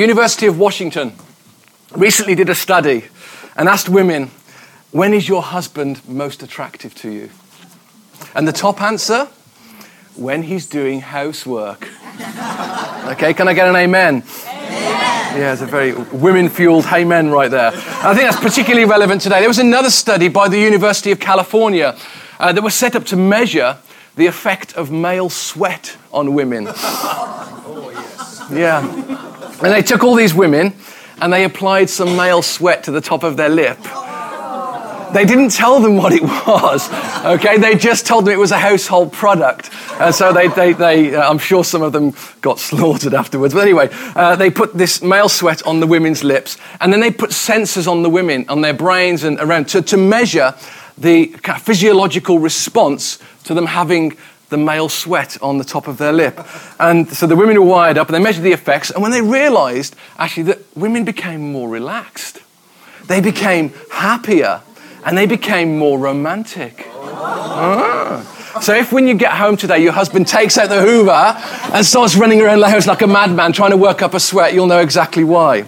The University of Washington recently did a study and asked women, when is your husband most attractive to you? And the top answer, when he's doing housework. Okay, can I get an amen? Yeah, it's a very women fueled amen right there. I think that's particularly relevant today. There was another study by the University of California uh, that was set up to measure the effect of male sweat on women. Oh, yes. Yeah. And they took all these women and they applied some male sweat to the top of their lip. They didn't tell them what it was, okay? They just told them it was a household product. And so they, they, they uh, I'm sure some of them got slaughtered afterwards. But anyway, uh, they put this male sweat on the women's lips, and then they put sensors on the women, on their brains and around, to, to measure the physiological response to them having the male sweat on the top of their lip. And so the women were wired up and they measured the effects. And when they realized actually that women became more relaxed, they became happier, and they became more romantic. Ah. So if when you get home today, your husband takes out the Hoover and starts running around the house like a madman trying to work up a sweat, you'll know exactly why.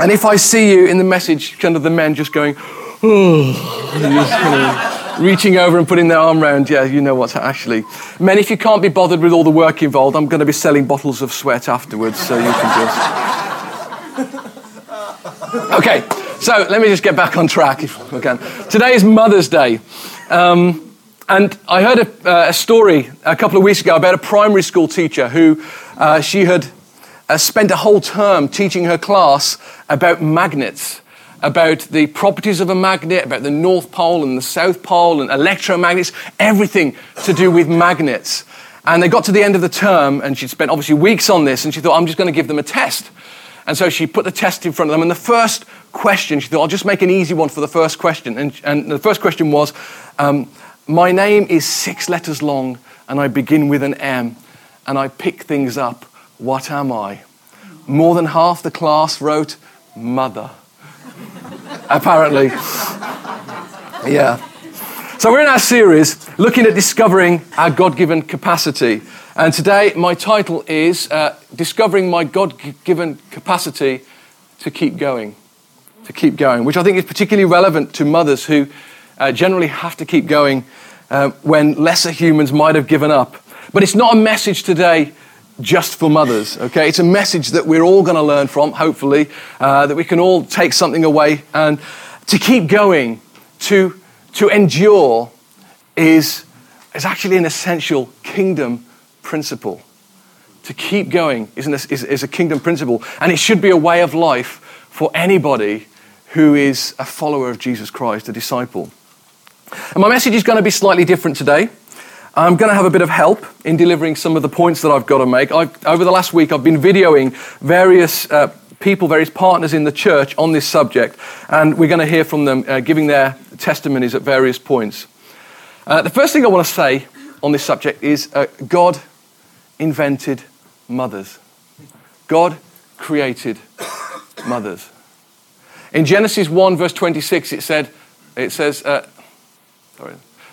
and if I see you in the message, kind of the men just going, oh, reaching over and putting their arm around, yeah, you know what's actually. Men, if you can't be bothered with all the work involved, I'm going to be selling bottles of sweat afterwards, so you can just. Okay, so let me just get back on track if I can. Today is Mother's Day. Um, and I heard a, uh, a, story a couple of weeks ago about a primary school teacher who uh, she had uh, spent a whole term teaching her class about magnets about the properties of a magnet, about the North Pole and the South Pole and electromagnets, everything to do with magnets. And they got to the end of the term, and she'd spent obviously weeks on this, and she thought, I'm just going to give them a test. And so she put the test in front of them, and the first question, she thought, I'll just make an easy one for the first question. And, and the first question was, um, My name is six letters long, and I begin with an M, and I pick things up. What am I? More than half the class wrote, Mother apparently. Yeah. So we're in our series looking at discovering our God given capacity. And today my title is uh, Discovering My God given capacity to keep going. To keep going, which I think is particularly relevant to mothers who uh, generally have to keep going uh, when lesser humans might have given up. But it's not a message today just for mothers, okay? It's a message that we're all going to learn from, hopefully, uh, that we can all take something away. And to keep going, to, to endure, is, is actually an essential kingdom principle. To keep going is, an, is, is a kingdom principle, and it should be a way of life for anybody who is a follower of Jesus Christ, a disciple. And my message is going to be slightly different today. I'm going to have a bit of help in delivering some of the points that I've got to make. I've, over the last week, I've been videoing various uh, people, various partners in the church on this subject, and we're going to hear from them uh, giving their testimonies at various points. Uh, the first thing I want to say on this subject is uh, God invented mothers. God created mothers. In Genesis 1, verse 26, it, said, it says, uh, sorry.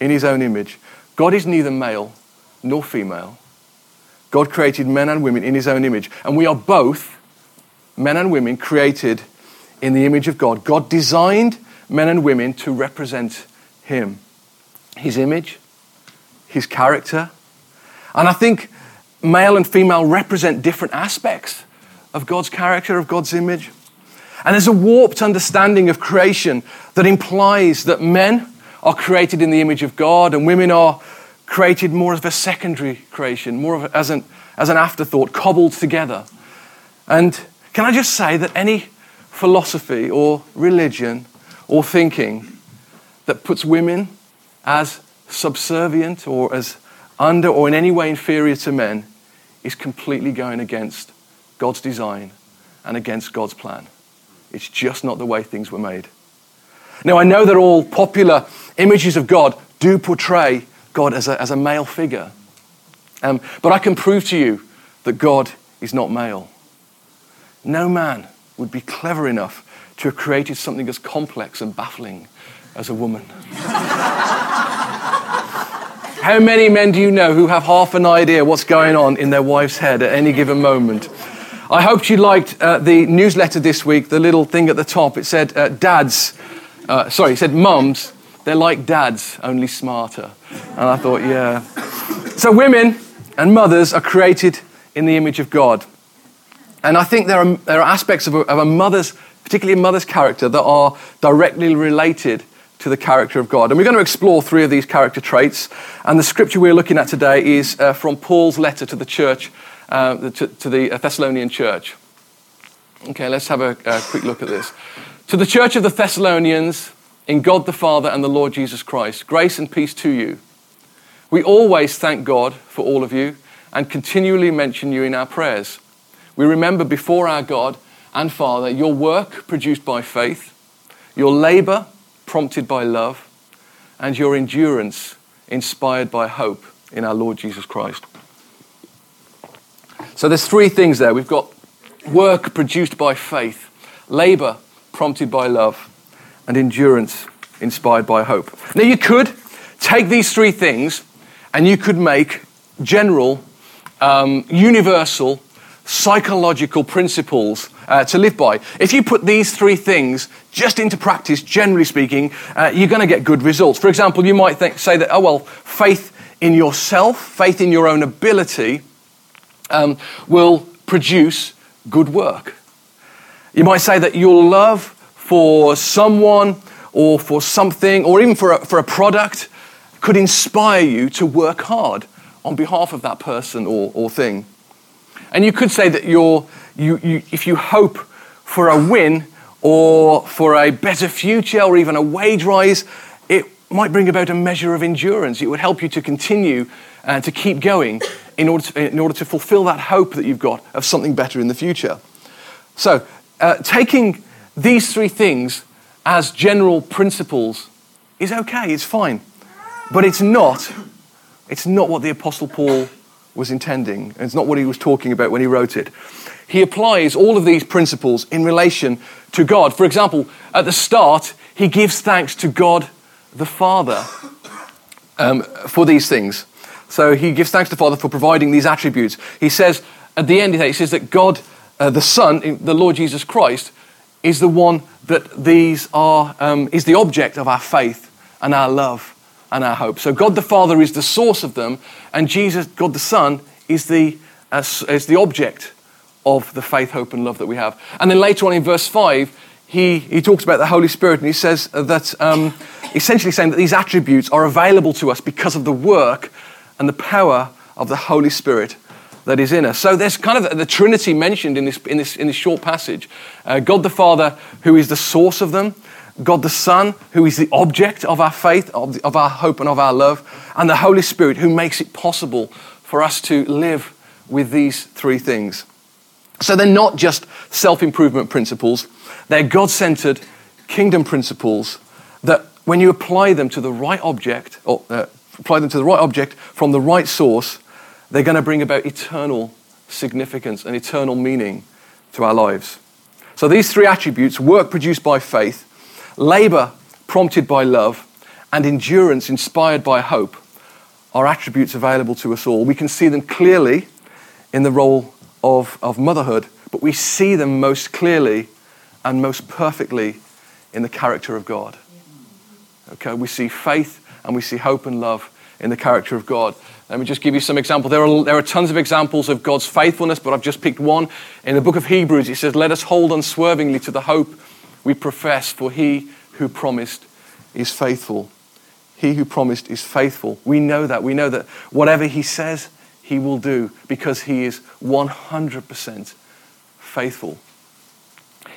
in his own image. God is neither male nor female. God created men and women in his own image. And we are both men and women created in the image of God. God designed men and women to represent him, his image, his character. And I think male and female represent different aspects of God's character, of God's image. And there's a warped understanding of creation that implies that men are created in the image of God and women are created more of a secondary creation, more of as, an, as an afterthought, cobbled together. And can I just say that any philosophy or religion or thinking that puts women as subservient or as under or in any way inferior to men is completely going against God's design and against God's plan. It's just not the way things were made. Now, I know that all popular images of God do portray God as a, as a male figure. Um, but I can prove to you that God is not male. No man would be clever enough to have created something as complex and baffling as a woman. How many men do you know who have half an idea what's going on in their wife's head at any given moment? I hoped you liked uh, the newsletter this week, the little thing at the top. It said, uh, Dads, uh, sorry, he said, Mums, they're like dads, only smarter. And I thought, yeah. So women and mothers are created in the image of God. And I think there are, there are aspects of a, of a mother's, particularly a mother's character, that are directly related to the character of God. And we're going to explore three of these character traits. And the scripture we're looking at today is uh, from Paul's letter to the church, uh, to, to, the Thessalonian church. Okay, let's have a, a quick look at this. To the church of the Thessalonians, in God the Father and the Lord Jesus Christ, grace and peace to you. We always thank God for all of you and continually mention you in our prayers. We remember before our God and Father your work produced by faith, your labor prompted by love, and your endurance inspired by hope in our Lord Jesus Christ. So there's three things there. We've got work produced by faith, labor prompted by love, and endurance inspired by hope. Now you could take these three things and you could make general, um, universal, psychological principles uh, to live by. If you put these three things just into practice, generally speaking, uh, you're going to get good results. For example, you might think, say that, oh, well, faith in yourself, faith in your own ability, um, will produce good work. You might say that your love for someone or for something or even for a, for a product could inspire you to work hard on behalf of that person or, or thing. And you could say that you, you, if you hope for a win or for a better future or even a wage rise, it might bring about a measure of endurance. It would help you to continue and uh, to keep going in order to, in order to fulfill that hope that you've got of something better in the future. So, uh, taking these three things as general principles is okay, it's fine. But it's not, it's not what the Apostle Paul was intending. It's not what he was talking about when he wrote it. He applies all of these principles in relation to God. For example, at the start, he gives thanks to God the Father um, for these things. So he gives thanks to the Father for providing these attributes. He says, at the end, he says that God, uh, the Son, the Lord Jesus Christ, is the one that these are, um, is the object of our faith and our love and our hope. So God the Father is the source of them, and Jesus, God the Son, is the, uh, is the object of the faith, hope, and love that we have. And then later on in verse 5, he, he talks about the Holy Spirit, and he says that, um, essentially saying that these attributes are available to us because of the work and the power of the Holy Spirit that is in us. So there's kind of the Trinity mentioned in this, in this, in this short passage uh, God the Father, who is the source of them, God the Son, who is the object of our faith, of, the, of our hope, and of our love, and the Holy Spirit, who makes it possible for us to live with these three things. So they're not just self improvement principles, they're God centered kingdom principles that when you apply them to the right object, or uh, apply them to the right object from the right source, they're going to bring about eternal significance and eternal meaning to our lives. So these three attributes work produced by faith, labor prompted by love, and endurance inspired by hope are attributes available to us all. We can see them clearly in the role of, of motherhood, but we see them most clearly and most perfectly in the character of God. Okay, we see faith and we see hope and love in the character of God. Let me just give you some examples. There are, there are tons of examples of God's faithfulness, but I've just picked one. In the book of Hebrews, it says, Let us hold unswervingly to the hope we profess, for he who promised is faithful. He who promised is faithful. We know that. We know that whatever he says, he will do because he is 100% faithful.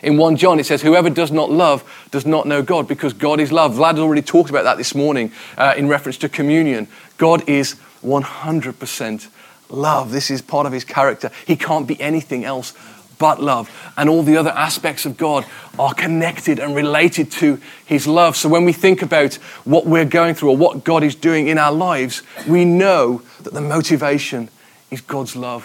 In 1 John, it says, Whoever does not love does not know God because God is love. Vlad already talked about that this morning uh, in reference to communion. God is 100% love. This is part of his character. He can't be anything else but love. And all the other aspects of God are connected and related to his love. So when we think about what we're going through or what God is doing in our lives, we know that the motivation is God's love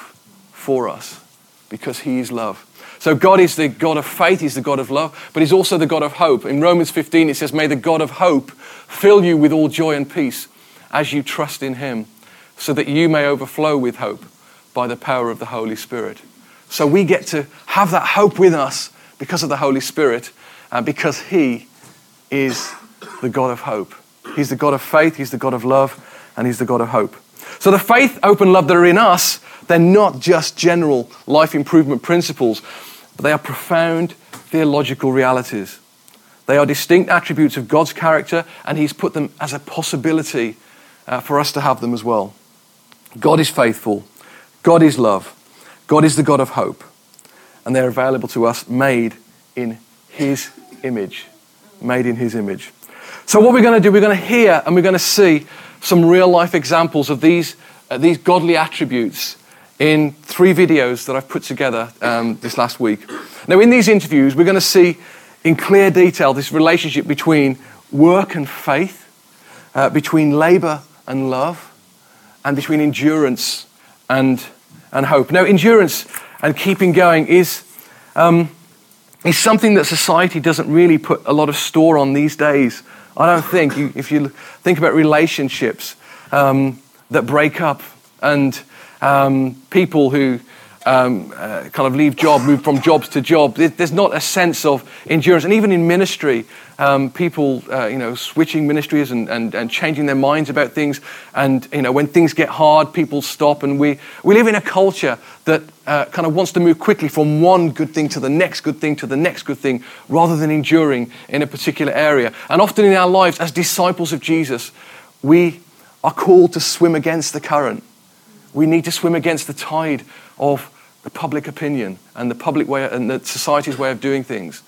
for us because he is love. So God is the God of faith, He's the God of love, but He's also the God of hope. In Romans 15, it says, May the God of hope fill you with all joy and peace as you trust in Him so that you may overflow with hope by the power of the Holy Spirit. So we get to have that hope with us because of the Holy Spirit and because He is the God of hope. He's the God of faith, He's the God of love, and He's the God of hope. So the faith, hope, and love that are in us, they're not just general life improvement principles, but they are profound theological realities. They are distinct attributes of God's character, and He's put them as a possibility uh, for us to have them as well. God is faithful. God is love. God is the God of hope. And they're available to us made in His image. Made in His image. So, what we're going to do, we're going to hear and we're going to see some real life examples of these, uh, these godly attributes in three videos that I've put together um, this last week. Now, in these interviews, we're going to see in clear detail this relationship between work and faith, uh, between labor and love, and between endurance and, and hope. Now, endurance and keeping going is, um, is something that society doesn't really put a lot of store on these days. I don't think. You, if you think about relationships um, that break up and um, people who um, uh, kind of leave job, move from jobs to job. There's not a sense of endurance. And even in ministry, um, people, uh, you know, switching ministries and, and, and changing their minds about things. And, you know, when things get hard, people stop. And we, we live in a culture that uh, kind of wants to move quickly from one good thing to the next good thing to the next good thing rather than enduring in a particular area. And often in our lives, as disciples of Jesus, we are called to swim against the current. We need to swim against the tide of the public opinion and the public way and the society's way of doing things.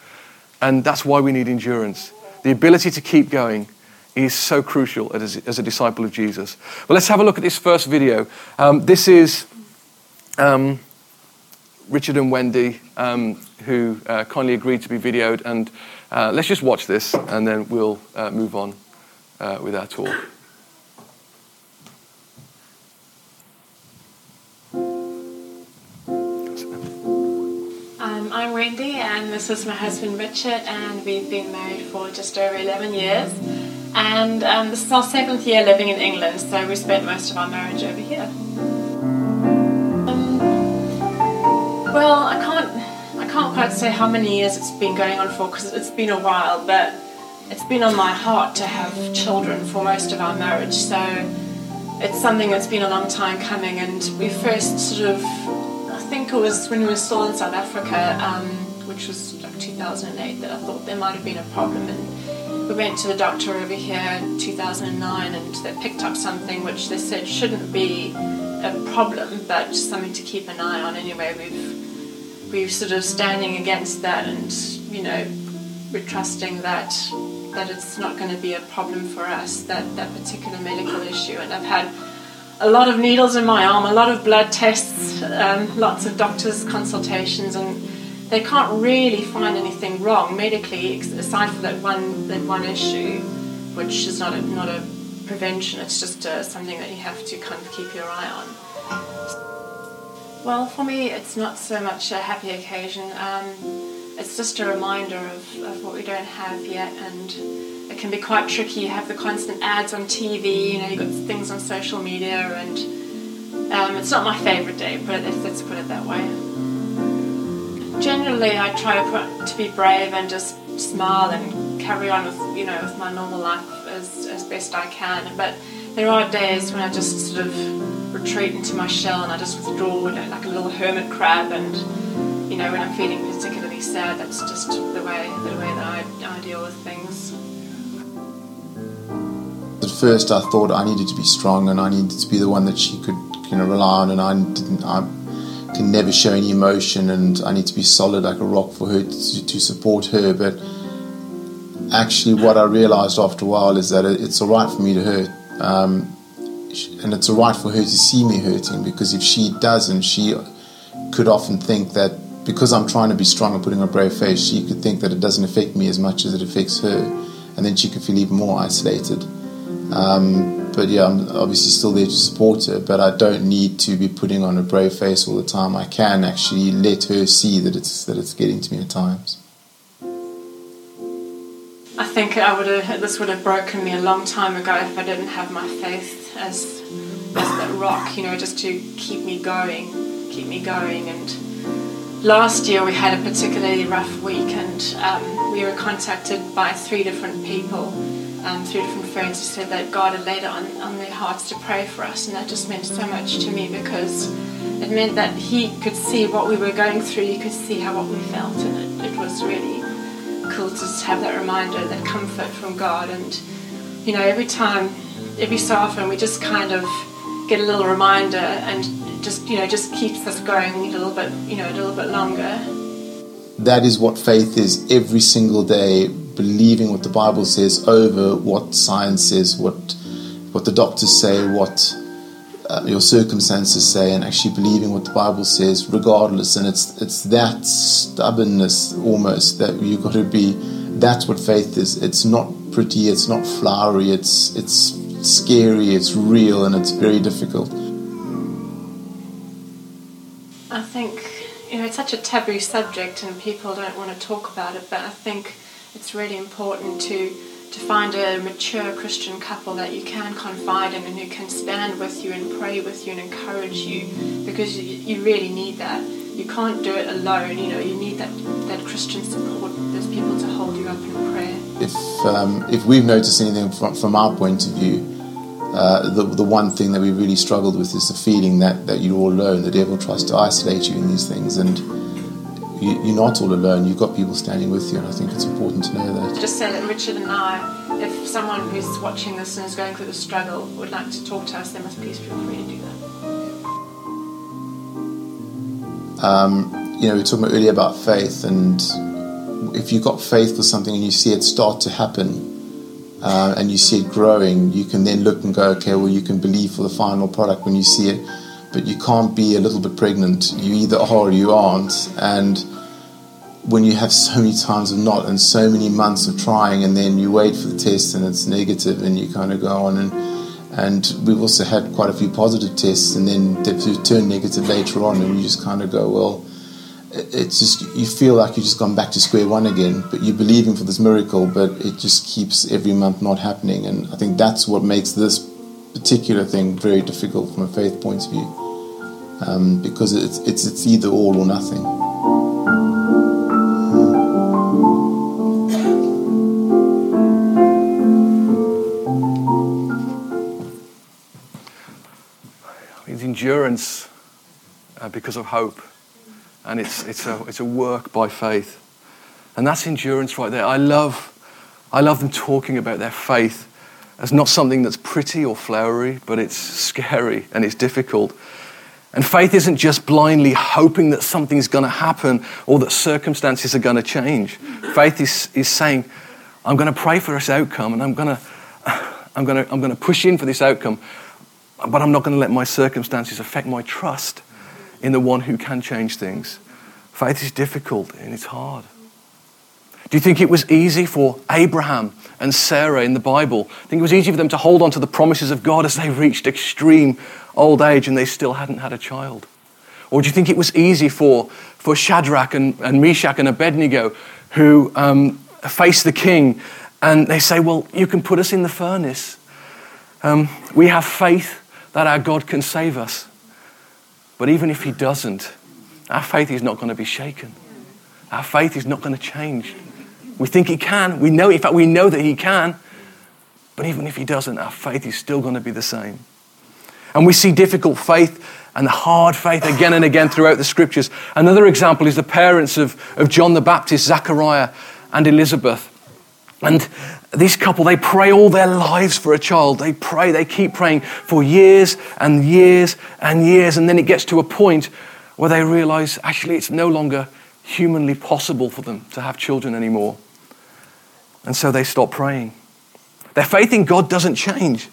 And that's why we need endurance. The ability to keep going is so crucial as, as a disciple of Jesus. But let's have a look at this first video. Um, this is um, Richard and Wendy, um, who uh, kindly agreed to be videoed. And uh, let's just watch this and then we'll uh, move on uh, with our talk. I'm Wendy, and this is my husband Richard, and we've been married for just over 11 years. And um, this is our seventh year living in England, so we spent most of our marriage over here. Um, well, I can't, I can't quite say how many years it's been going on for because it's been a while, but it's been on my heart to have children for most of our marriage. So it's something that's been a long time coming, and we first sort of think it was when we were still in South Africa, um, which was like 2008, that I thought there might have been a problem. And we went to the doctor over here in 2009 and they picked up something which they said shouldn't be a problem, but something to keep an eye on anyway. We've, we're sort of standing against that and, you know, we're trusting that that it's not going to be a problem for us, that, that particular medical issue. And I've had a lot of needles in my arm, a lot of blood tests, um, lots of doctors' consultations, and they can't really find anything wrong medically aside from that one that one issue, which is not a not a prevention. It's just uh, something that you have to kind of keep your eye on. Well, for me, it's not so much a happy occasion. Um, it's just a reminder of, of what we don't have yet and it can be quite tricky. You have the constant ads on TV, you know, you've got things on social media, and um, it's not my favourite day, but let's put it that way. Generally, I try to be brave and just smile and carry on with, you know, with my normal life as, as best I can. But there are days when I just sort of retreat into my shell and I just withdraw like a little hermit crab and you know when I'm feeling particularly sad that's just the way the way that I, I deal with things. At first I thought I needed to be strong and I needed to be the one that she could you know rely on and I didn't I can never show any emotion and I need to be solid like a rock for her to, to support her but actually what I realized after a while is that it's all right for me to hurt um, and it's all right for her to see me hurting because if she doesn't, she could often think that because I'm trying to be strong and putting on a brave face, she could think that it doesn't affect me as much as it affects her, and then she could feel even more isolated. Um, but yeah, I'm obviously still there to support her, but I don't need to be putting on a brave face all the time. I can actually let her see that it's that it's getting to me at times. I think I would have this would have broken me a long time ago if I didn't have my faith as as that rock, you know, just to keep me going, keep me going. And last year we had a particularly rough week, and um, we were contacted by three different people, um, three different friends who said that God had laid it on, on their hearts to pray for us, and that just meant so much to me because it meant that He could see what we were going through, He could see how what we felt, and it, it was really cool to just have that reminder, that comfort from God. And, you know, every time, every so often, we just kind of get a little reminder and just, you know, just keeps us going a little bit, you know, a little bit longer. That is what faith is every single day, believing what the Bible says over what science says, what, what the doctors say, what uh, your circumstances say and actually believing what the Bible says, regardless. And it's it's that stubbornness almost that you've got to be. That's what faith is. It's not pretty. It's not flowery. It's it's scary. It's real, and it's very difficult. It's such a taboo subject, and people don't want to talk about it. But I think it's really important to to find a mature Christian couple that you can confide in and who can stand with you and pray with you and encourage you because you, you really need that. You can't do it alone, you know, you need that, that Christian support. There's people to hold you up in prayer. If, um, if we've noticed anything from, from our point of view, uh, the, the one thing that we really struggled with is the feeling that, that you're all alone. The devil tries to isolate you in these things. And you, are not all alone. You've got people standing with you, and I think it's important to know that. Just say that Richard and I, if someone who's watching this and is going through the struggle would like to talk to us, they must please feel free to do that. Um, you know, we were talking earlier about faith, and if you've got faith for something and you see it start to happen, uh, and you see it growing, you can then look and go, okay, well, you can believe for the final product when you see it but you can't be a little bit pregnant. You either are or you aren't. And when you have so many times of not and so many months of trying, and then you wait for the test and it's negative, and you kind of go on and and we've also had quite a few positive tests, and then they turn negative later on, and you just kind of go, well, it's just you feel like you've just gone back to square one again, but you're believing for this miracle, but it just keeps every month not happening, and I think that's what makes this particular thing very difficult from a faith point of view. Um, because it's, it's, it's either all or nothing. It's endurance uh, because of hope, and it's, it's, a, it's a work by faith. And that's endurance right there. I love, I love them talking about their faith as not something that's pretty or flowery, but it's scary and it's difficult. And faith isn't just blindly hoping that something's going to happen or that circumstances are going to change. Faith is, is saying, I'm going to pray for this outcome and I'm going to, I'm going to, I'm going to push in for this outcome, but I'm not going to let my circumstances affect my trust in the one who can change things. Faith is difficult and it's hard. Do you think it was easy for Abraham and Sarah in the Bible? I think it was easy for them to hold on to the promises of God as they reached extreme old age and they still hadn't had a child? Or do you think it was easy for, for Shadrach and, and Meshach and Abednego who um, face the king and they say, Well, you can put us in the furnace. Um, we have faith that our God can save us. But even if he doesn't, our faith is not going to be shaken. Our faith is not going to change. We think he can. We know, in fact, we know that he can. But even if He doesn't, our faith is still going to be the same. And we see difficult faith and hard faith again and again throughout the scriptures. Another example is the parents of, of John the Baptist, Zachariah and Elizabeth. And this couple, they pray all their lives for a child. They pray, they keep praying for years and years and years. And then it gets to a point where they realize actually it's no longer humanly possible for them to have children anymore. And so they stop praying. Their faith in God doesn't change,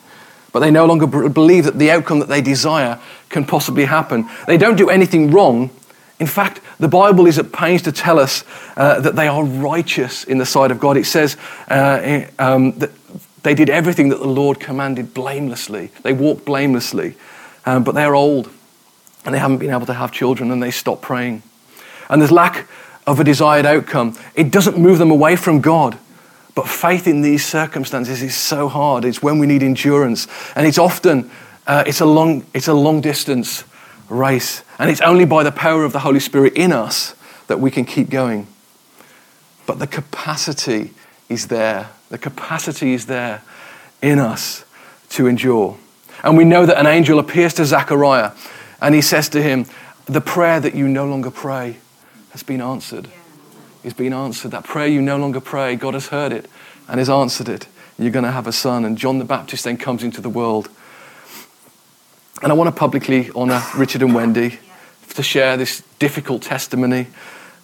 but they no longer believe that the outcome that they desire can possibly happen. They don't do anything wrong. In fact, the Bible is at pains to tell us uh, that they are righteous in the sight of God. It says uh, um, that they did everything that the Lord commanded blamelessly. They walked blamelessly, um, but they're old and they haven't been able to have children and they stop praying. And there's lack of a desired outcome. It doesn't move them away from God. But faith in these circumstances is so hard. It's when we need endurance. And it's often, uh, it's, a long, it's a long distance race. And it's only by the power of the Holy Spirit in us that we can keep going. But the capacity is there. The capacity is there in us to endure. And we know that an angel appears to Zechariah and he says to him, The prayer that you no longer pray has been answered is been answered. That prayer you no longer pray, God has heard it and has answered it. You're going to have a son. And John the Baptist then comes into the world. And I want to publicly honor Richard and Wendy to share this difficult testimony,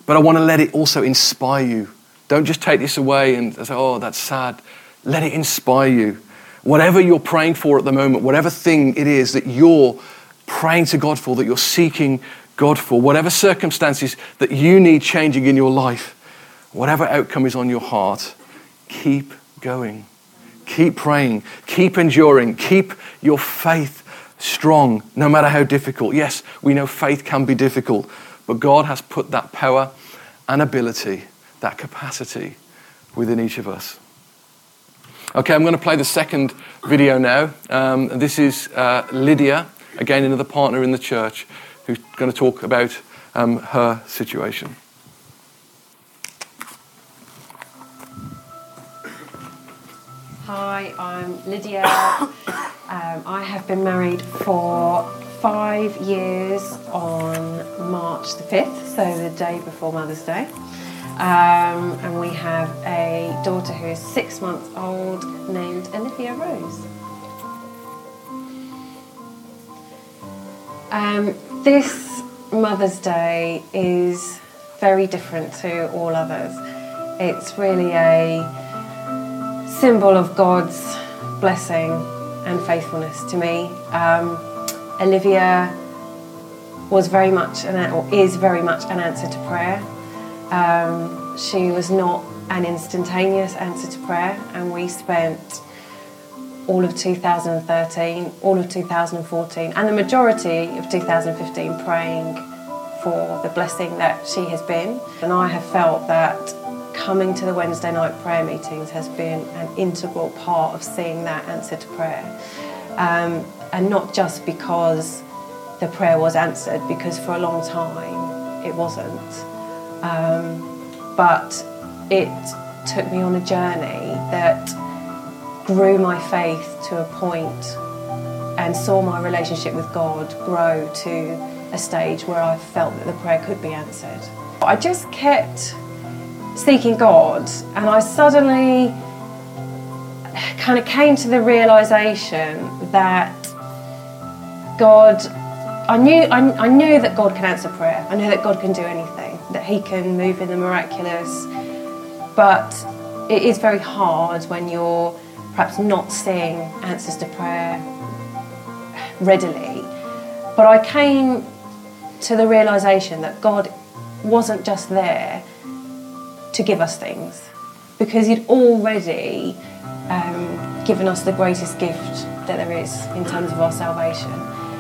but I want to let it also inspire you. Don't just take this away and say, oh, that's sad. Let it inspire you. Whatever you're praying for at the moment, whatever thing it is that you're praying to God for, that you're seeking God for, whatever circumstances that you need changing in your life, whatever outcome is on your heart, keep going. Keep praying. Keep enduring. Keep your faith strong, no matter how difficult. Yes, we know faith can be difficult, but God has put that power and ability, that capacity within each of us. Okay, I'm going to play the second video now. Um, this is uh, Lydia, again, another partner in the church who's going to talk about um, her situation. Hi, I'm Lydia. Um, I have been married for five years on March the 5th, so the day before Mother's Day. Um, and we have a daughter who is six months old named Olivia Rose. Um, this Mother's Day is very different to all others. It's really a symbol of God's blessing and faithfulness to me. Um, Olivia was very much an, or is very much an answer to prayer. Um, she was not an instantaneous answer to prayer, and we spent all of 2013, all of 2014, and the majority of 2015 praying for the blessing that she has been. And I have felt that coming to the Wednesday night prayer meetings has been an integral part of seeing that answer to prayer. Um, and not just because the prayer was answered, because for a long time it wasn't. Um, but it took me on a journey that grew my faith to a point and saw my relationship with God grow to a stage where I felt that the prayer could be answered. I just kept seeking God, and I suddenly kind of came to the realization that God, I knew, I, I knew that God can answer prayer. I knew that God can do anything, that He can move in the miraculous. But it is very hard when you're perhaps not seeing answers to prayer readily. But I came to the realization that God wasn't just there to give us things, because He'd already um, given us the greatest gift that there is in terms of our salvation.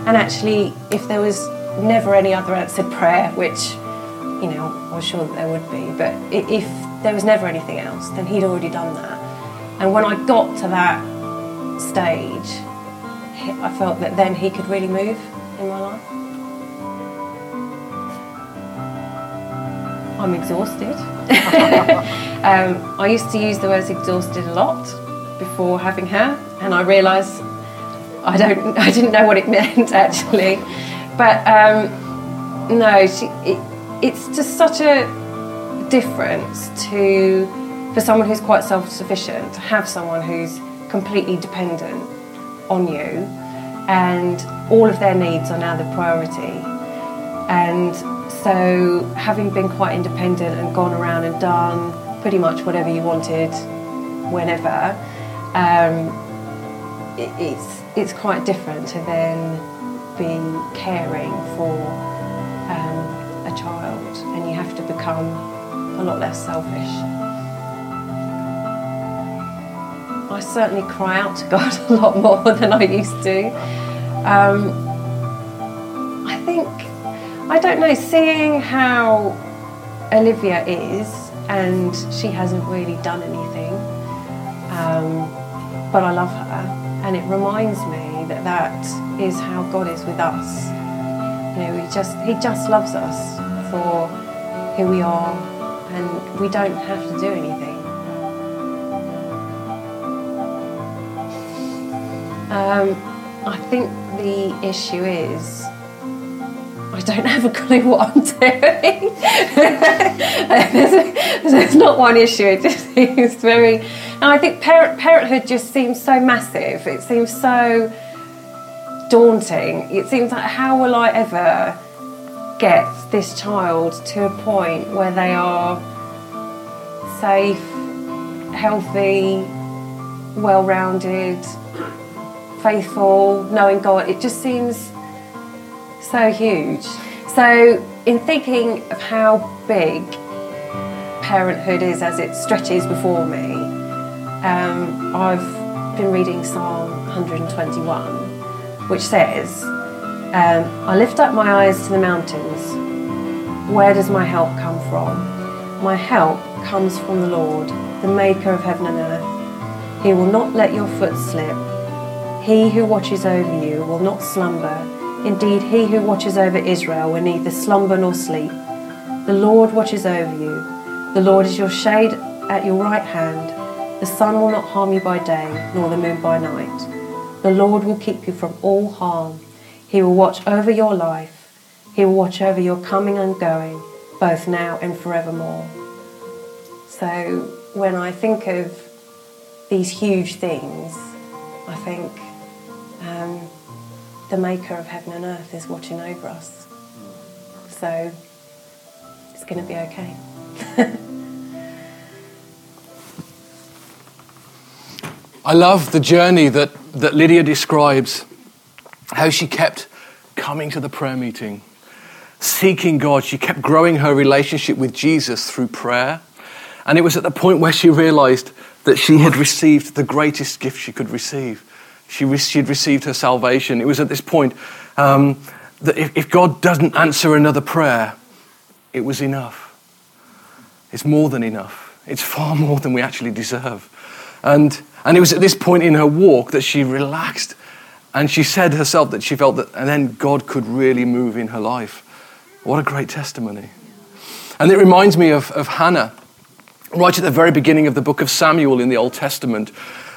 And actually, if there was never any other answered prayer, which you know, I was sure that there would be, but if there was never anything else, then He'd already done that. And when I got to that stage, I felt that then he could really move in my life. I'm exhausted. um, I used to use the words exhausted a lot before having her, and I realised I don't, I didn't know what it meant actually, but um, no, she, it, it's just such a difference to for someone who's quite self-sufficient to have someone who's completely dependent on you, and all of their needs are now the priority, and so having been quite independent and gone around and done pretty much whatever you wanted, whenever. Um, it, it's it's quite different to then be caring for um, a child, and you have to become a lot less selfish. I certainly cry out to God a lot more than I used to. Um, I think, I don't know, seeing how Olivia is, and she hasn't really done anything, um, but I love her and it reminds me that that is how God is with us. You know, he just he just loves us for who we are, and we don't have to do anything. Um, I think the issue is don't have a clue what I'm doing. there's, there's, not one issue. It just seems very. And I think parent, parenthood just seems so massive. It seems so daunting. It seems like how will I ever get this child to a point where they are safe, healthy, well-rounded, faithful, knowing God. It just seems so huge. So, in thinking of how big parenthood is as it stretches before me, um, I've been reading Psalm 121, which says, um, I lift up my eyes to the mountains. Where does my help come from? My help comes from the Lord, the maker of heaven and earth. He will not let your foot slip. He who watches over you will not slumber. Indeed, he who watches over Israel will neither slumber nor sleep. The Lord watches over you. The Lord is your shade at your right hand. The sun will not harm you by day, nor the moon by night. The Lord will keep you from all harm. He will watch over your life. He will watch over your coming and going, both now and forevermore. So when I think of these huge things, I think um, the maker of heaven and earth is watching over us. So it's going to be okay. I love the journey that, that Lydia describes, how she kept coming to the prayer meeting, seeking God. She kept growing her relationship with Jesus through prayer. And it was at the point where she realized that she had received the greatest gift she could receive she, re- she had received her salvation. It was at this point um, that if, if God doesn't answer another prayer, it was enough. It's more than enough. It's far more than we actually deserve. And, and it was at this point in her walk that she relaxed and she said herself that she felt that, and then God could really move in her life. What a great testimony. And it reminds me of, of Hannah, right at the very beginning of the book of Samuel in the Old Testament.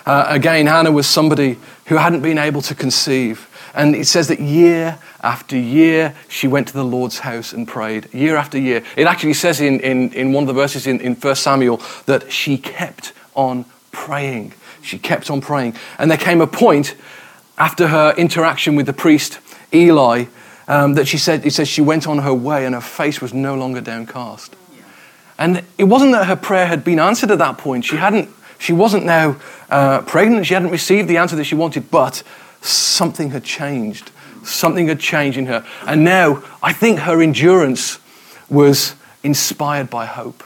Uh, again, Hannah was somebody who hadn't been able to conceive. And it says that year after year, she went to the Lord's house and prayed. Year after year. It actually says in, in, in one of the verses in, in 1 Samuel that she kept on praying. She kept on praying. And there came a point after her interaction with the priest Eli um, that she said, it says she went on her way and her face was no longer downcast. And it wasn't that her prayer had been answered at that point. She hadn't she wasn't now uh, pregnant, she hadn't received the answer that she wanted, but something had changed. Something had changed in her. And now I think her endurance was inspired by hope.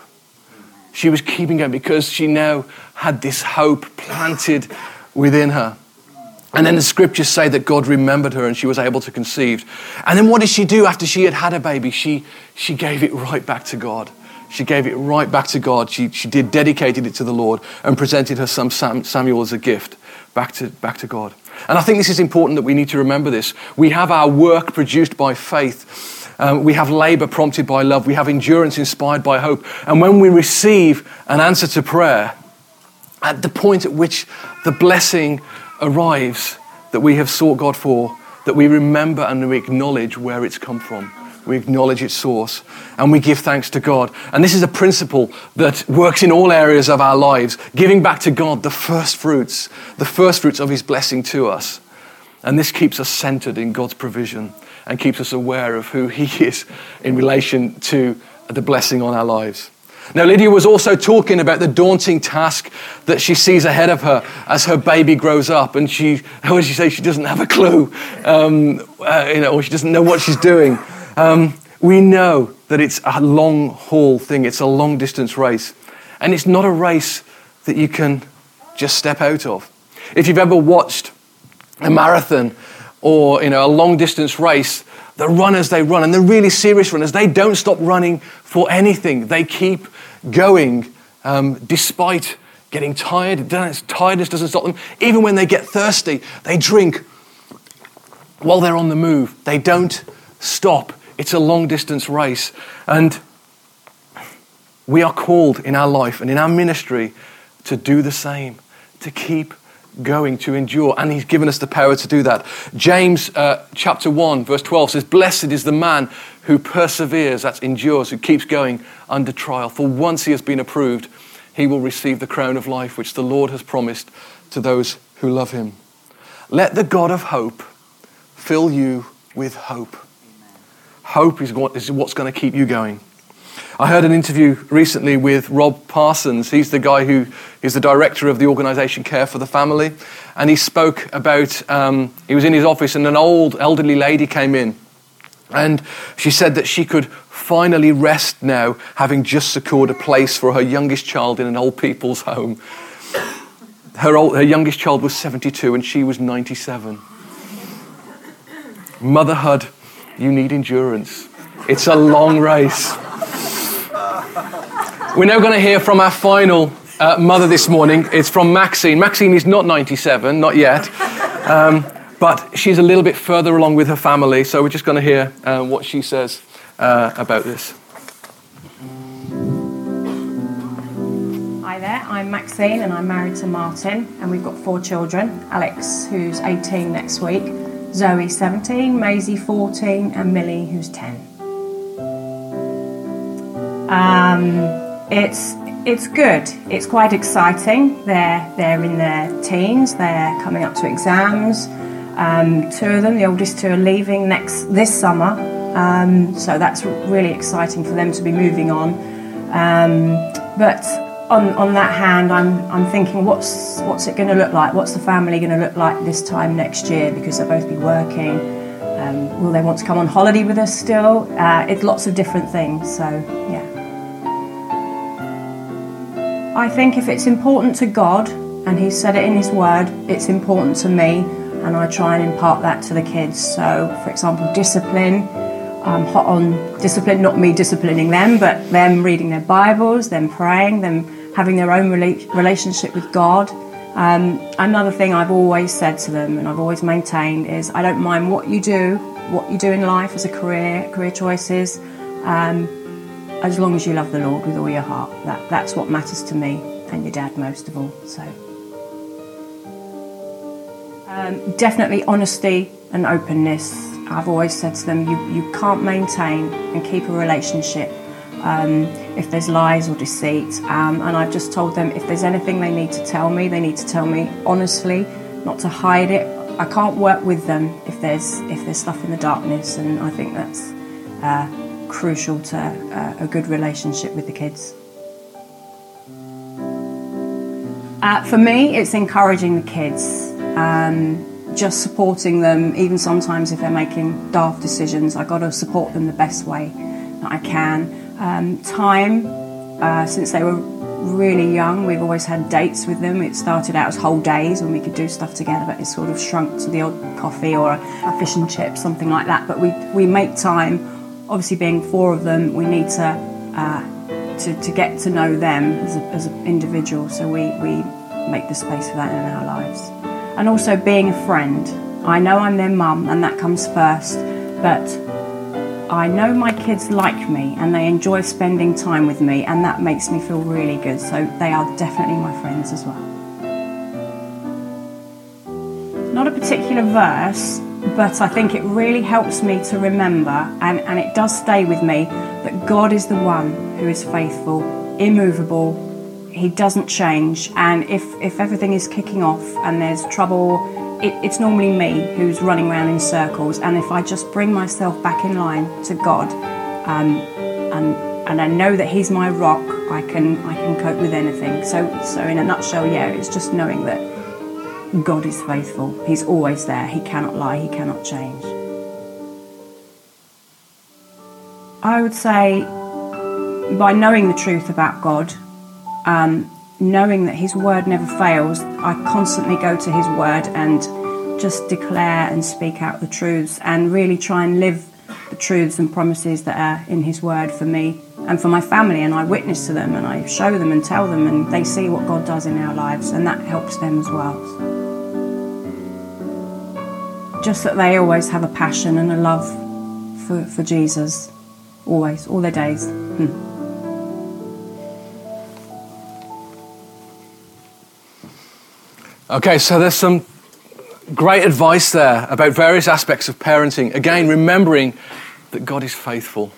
She was keeping going because she now had this hope planted within her. And then the scriptures say that God remembered her and she was able to conceive. And then what did she do after she had had a baby? She, she gave it right back to God. She gave it right back to God. She, she did, dedicated it to the Lord and presented her son Samuel as a gift back to, back to God. And I think this is important that we need to remember this. We have our work produced by faith. Um, we have labor prompted by love. We have endurance inspired by hope. And when we receive an answer to prayer, at the point at which the blessing arrives that we have sought God for, that we remember and we acknowledge where it's come from. We acknowledge its source and we give thanks to God. And this is a principle that works in all areas of our lives, giving back to God the first fruits, the first fruits of His blessing to us. And this keeps us centered in God's provision and keeps us aware of who He is in relation to the blessing on our lives. Now, Lydia was also talking about the daunting task that she sees ahead of her as her baby grows up, and she, how would she say, she doesn't have a clue, um, uh, you know, or she doesn't know what she's doing. Um, we know that it's a long haul thing, it's a long distance race, and it's not a race that you can just step out of. If you've ever watched a marathon or you know, a long distance race, the runners they run, and the really serious runners, they don't stop running for anything. They keep going um, despite getting tired. Tiredness doesn't stop them. Even when they get thirsty, they drink while they're on the move. They don't stop. It's a long distance race. And we are called in our life and in our ministry to do the same, to keep going, to endure. And He's given us the power to do that. James uh, chapter 1, verse 12 says, Blessed is the man who perseveres, that endures, who keeps going under trial. For once he has been approved, he will receive the crown of life which the Lord has promised to those who love him. Let the God of hope fill you with hope. Hope is, what, is what's going to keep you going. I heard an interview recently with Rob Parsons. He's the guy who is the director of the organization Care for the Family. And he spoke about, um, he was in his office and an old elderly lady came in. And she said that she could finally rest now, having just secured a place for her youngest child in an old people's home. Her, old, her youngest child was 72 and she was 97. Motherhood, you need endurance. It's a long race. We're now going to hear from our final uh, mother this morning. It's from Maxine. Maxine is not 97, not yet. Um, but she's a little bit further along with her family, so we're just going to hear uh, what she says uh, about this. Hi there, I'm Maxine and I'm married to Martin, and we've got four children Alex, who's 18 next week, Zoe, 17, Maisie, 14, and Millie, who's 10. Um, it's it's good. It's quite exciting. They're they're in their teens. They're coming up to exams. Um, two of them, the oldest two, are leaving next this summer, um, so that's really exciting for them to be moving on. Um, but on, on that hand, I'm, I'm thinking, what's what's it going to look like? What's the family going to look like this time next year? Because they'll both be working. Um, will they want to come on holiday with us still? Uh, it's lots of different things. So yeah. I think if it's important to God, and He said it in His Word, it's important to me and I try and impart that to the kids. So, for example, discipline. I'm hot on discipline, not me disciplining them, but them reading their Bibles, them praying, them having their own rela- relationship with God. Um, another thing I've always said to them and I've always maintained is I don't mind what you do, what you do in life as a career, career choices, um, as long as you love the Lord with all your heart. That, that's what matters to me and your dad most of all. So. Um, definitely honesty and openness. I've always said to them, you, you can't maintain and keep a relationship um, if there's lies or deceit. Um, and I've just told them if there's anything they need to tell me, they need to tell me honestly, not to hide it. I can't work with them if there's if there's stuff in the darkness, and I think that's uh, crucial to uh, a good relationship with the kids. Uh, for me, it's encouraging the kids um, just supporting them, even sometimes if they're making daft decisions, I've got to support them the best way that I can. Um, time, uh, since they were really young, we've always had dates with them. It started out as whole days when we could do stuff together, but it's sort of shrunk to the odd coffee or a, fish and chips, something like that. But we, we make time. Obviously, being four of them, we need to uh, to, to get to know them as, a, as an individual. So we, we make the space for that in our lives and also being a friend. I know I'm their mum and that comes first, but I know my kids like me and they enjoy spending time with me, and that makes me feel really good. So they are definitely my friends as well. Not a particular verse, but I think it really helps me to remember, and, and it does stay with me, that God is the one who is faithful, immovable, He doesn't change, and if, if everything is kicking off and there's trouble, it, it's normally me who's running around in circles. And if I just bring myself back in line to God, um, and and I know that He's my rock, I can I can cope with anything. So so in a nutshell, yeah, it's just knowing that God is faithful. He's always there. He cannot lie. He cannot change. I would say by knowing the truth about God, um, knowing that His word never fails, I constantly go to His word and just declare and speak out the truths and really try and live truths and promises that are in His word for me and for my family. And I witness to them and I show them and tell them, and they see what God does in our lives, and that helps them as well. Just that they always have a passion and a love for, for Jesus, always, all their days. Hmm. Okay, so there's some great advice there about various aspects of parenting. Again, remembering that God is faithful.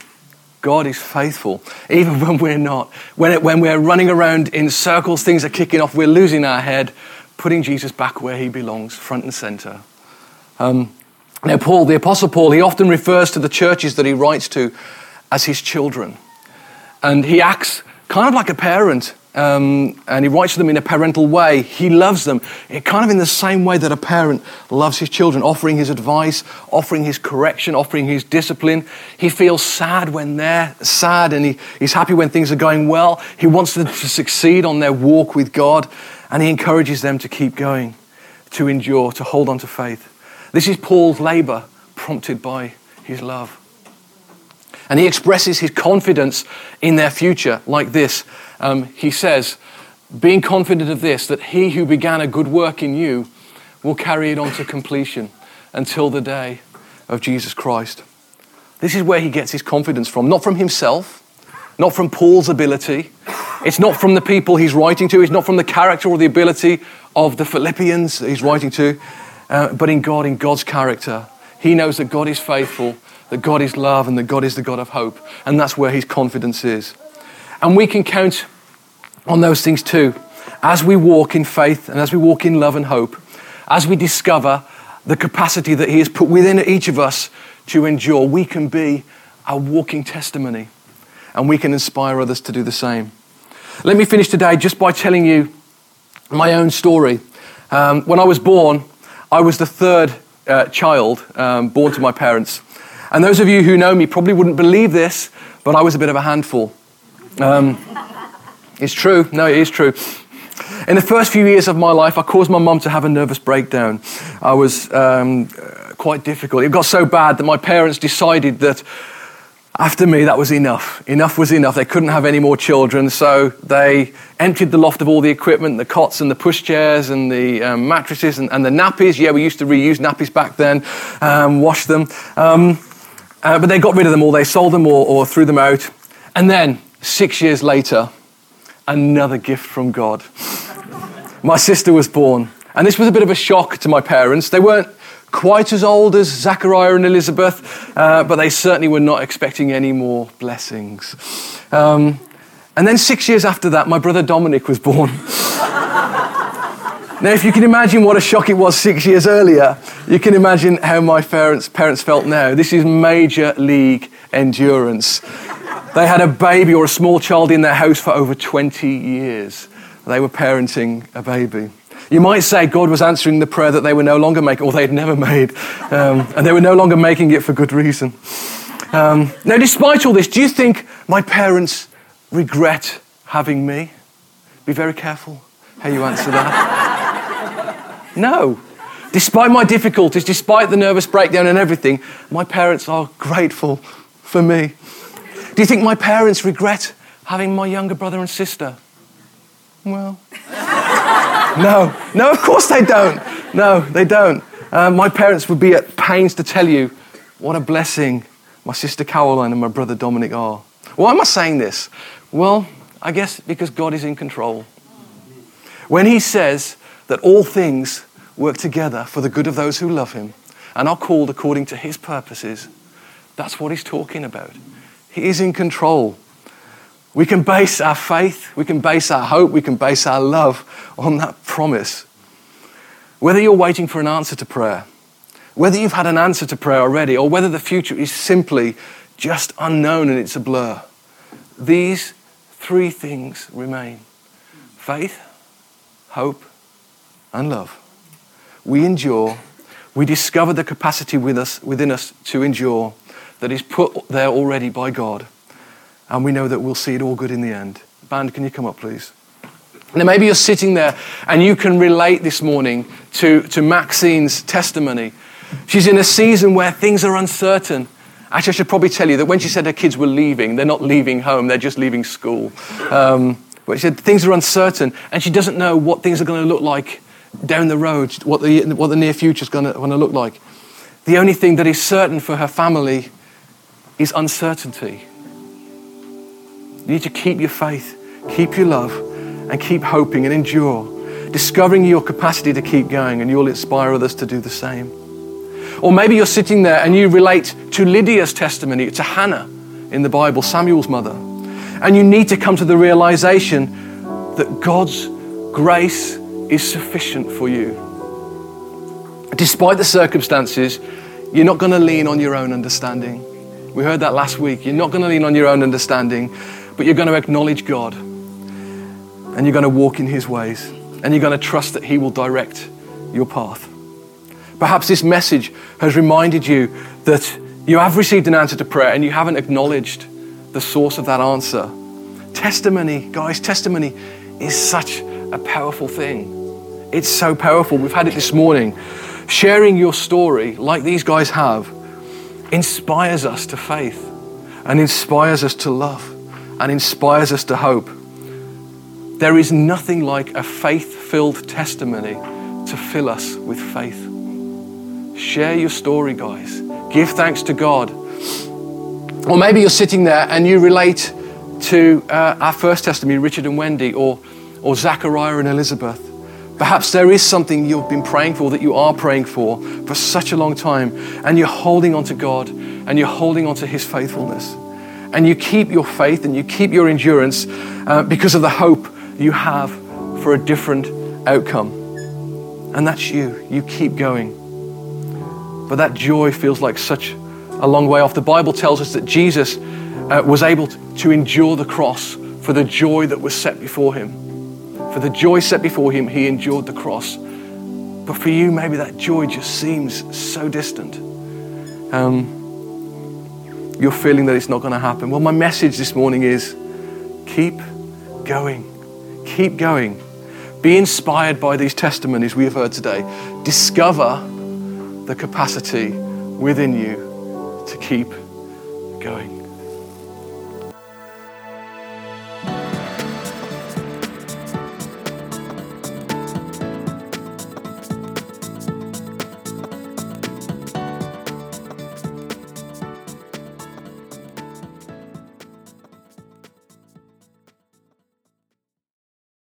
God is faithful, even when we're not. When, it, when we're running around in circles, things are kicking off, we're losing our head, putting Jesus back where he belongs, front and center. Um, now, Paul, the Apostle Paul, he often refers to the churches that he writes to as his children. And he acts kind of like a parent um, and he writes to them in a parental way. He loves them, kind of in the same way that a parent loves his children, offering his advice, offering his correction, offering his discipline. He feels sad when they're sad, and he, he's happy when things are going well. He wants them to succeed on their walk with God, and he encourages them to keep going, to endure, to hold on to faith. This is Paul's labor, prompted by his love. And he expresses his confidence in their future like this um, he says, being confident of this, that he who began a good work in you will carry it on to completion until the day of Jesus Christ. This is where he gets his confidence from, not from himself, not from Paul's ability. It's not from the people he's writing to. It's not from the character or the ability of the Philippians he's writing to, uh, but in God, in God's character. He knows that God is faithful, that God is love, and that God is the God of hope. And that's where his confidence is. And we can count on those things too. As we walk in faith and as we walk in love and hope, as we discover the capacity that He has put within each of us to endure, we can be a walking testimony and we can inspire others to do the same. Let me finish today just by telling you my own story. Um, when I was born, I was the third uh, child um, born to my parents. And those of you who know me probably wouldn't believe this, but I was a bit of a handful. Um, it's true. No, it is true. In the first few years of my life, I caused my mum to have a nervous breakdown. I was um, quite difficult. It got so bad that my parents decided that after me, that was enough. Enough was enough. They couldn't have any more children, so they emptied the loft of all the equipment, the cots and the pushchairs and the um, mattresses and, and, the nappies. Yeah, we used to reuse nappies back then, um, wash them. Um, uh, but they got rid of them all. They sold them or, or threw them out. And then, six years later, another gift from God. My sister was born, and this was a bit of a shock to my parents. They weren't quite as old as Zachariah and Elizabeth, uh, but they certainly were not expecting any more blessings. Um, and then six years after that, my brother Dominic was born. now, if you can imagine what a shock it was six years earlier, you can imagine how my parents, parents felt now. This is major league endurance. They had a baby or a small child in their house for over 20 years. They were parenting a baby. You might say God was answering the prayer that they were no longer making, or they had never made, um, and they were no longer making it for good reason. Um, now, despite all this, do you think my parents regret having me? Be very careful how you answer that. no. Despite my difficulties, despite the nervous breakdown and everything, my parents are grateful for me. Do you think my parents regret having my younger brother and sister? Well, no, no, of course they don't. No, they don't. Uh, my parents would be at pains to tell you what a blessing My sister Caroline and my brother Dominic are. Why am I saying this? Well, I guess because God is in control. When He says that all things work together for the good of those who love Him and are called according to His purposes, that's what He's talking about. He is in control. We can base our faith, we can base our hope, we can base our love on that promise. Whether you're waiting for an answer to prayer, whether you've had an answer to prayer already, or whether the future is simply just unknown and it's a blur, these three things remain faith, hope, and love. We endure, we discover the capacity with us, within us to endure that is put there already by God and we know that we'll see it all good in the end. Band, can you come up, please? Now, maybe you're sitting there and you can relate this morning to, to Maxine's testimony. She's in a season where things are uncertain. Actually, I should probably tell you that when she said her kids were leaving, they're not leaving home, they're just leaving school. Um, but she said things are uncertain and she doesn't know what things are going to look like down the road, what the, what the near future is going to, going to look like. The only thing that is certain for her family is uncertainty. You need to keep your faith, keep your love, and keep hoping and endure, discovering your capacity to keep going, and you'll inspire others to do the same. Or maybe you're sitting there and you relate to Lydia's testimony, to Hannah in the Bible, Samuel's mother, and you need to come to the realization that God's grace is sufficient for you. Despite the circumstances, you're not going to lean on your own understanding. We heard that last week. You're not going to lean on your own understanding, but you're going to acknowledge God and you're going to walk in His ways and you're going to trust that He will direct your path. Perhaps this message has reminded you that you have received an answer to prayer and you haven't acknowledged the source of that answer. Testimony, guys, testimony is such a powerful thing. It's so powerful. We've had it this morning. Sharing your story, like these guys have, inspires us to faith and inspires us to love and inspires us to hope. There is nothing like a faith filled testimony to fill us with faith. Share your story, guys. Give thanks to God. Or maybe you're sitting there and you relate to uh, our first testimony, Richard and Wendy, or, or Zachariah and Elizabeth. Perhaps there is something you've been praying for that you are praying for for such a long time, and you're holding on to God and you're holding on to His faithfulness and you keep your faith and you keep your endurance uh, because of the hope you have for a different outcome. And that's you. You keep going. But that joy feels like such a long way off. The Bible tells us that Jesus uh, was able to endure the cross for the joy that was set before him. For the joy set before him, he endured the cross. But for you, maybe that joy just seems so distant. Um, you're feeling that it's not going to happen. Well, my message this morning is keep going. Keep going. Be inspired by these testimonies we have heard today. Discover the capacity within you to keep going.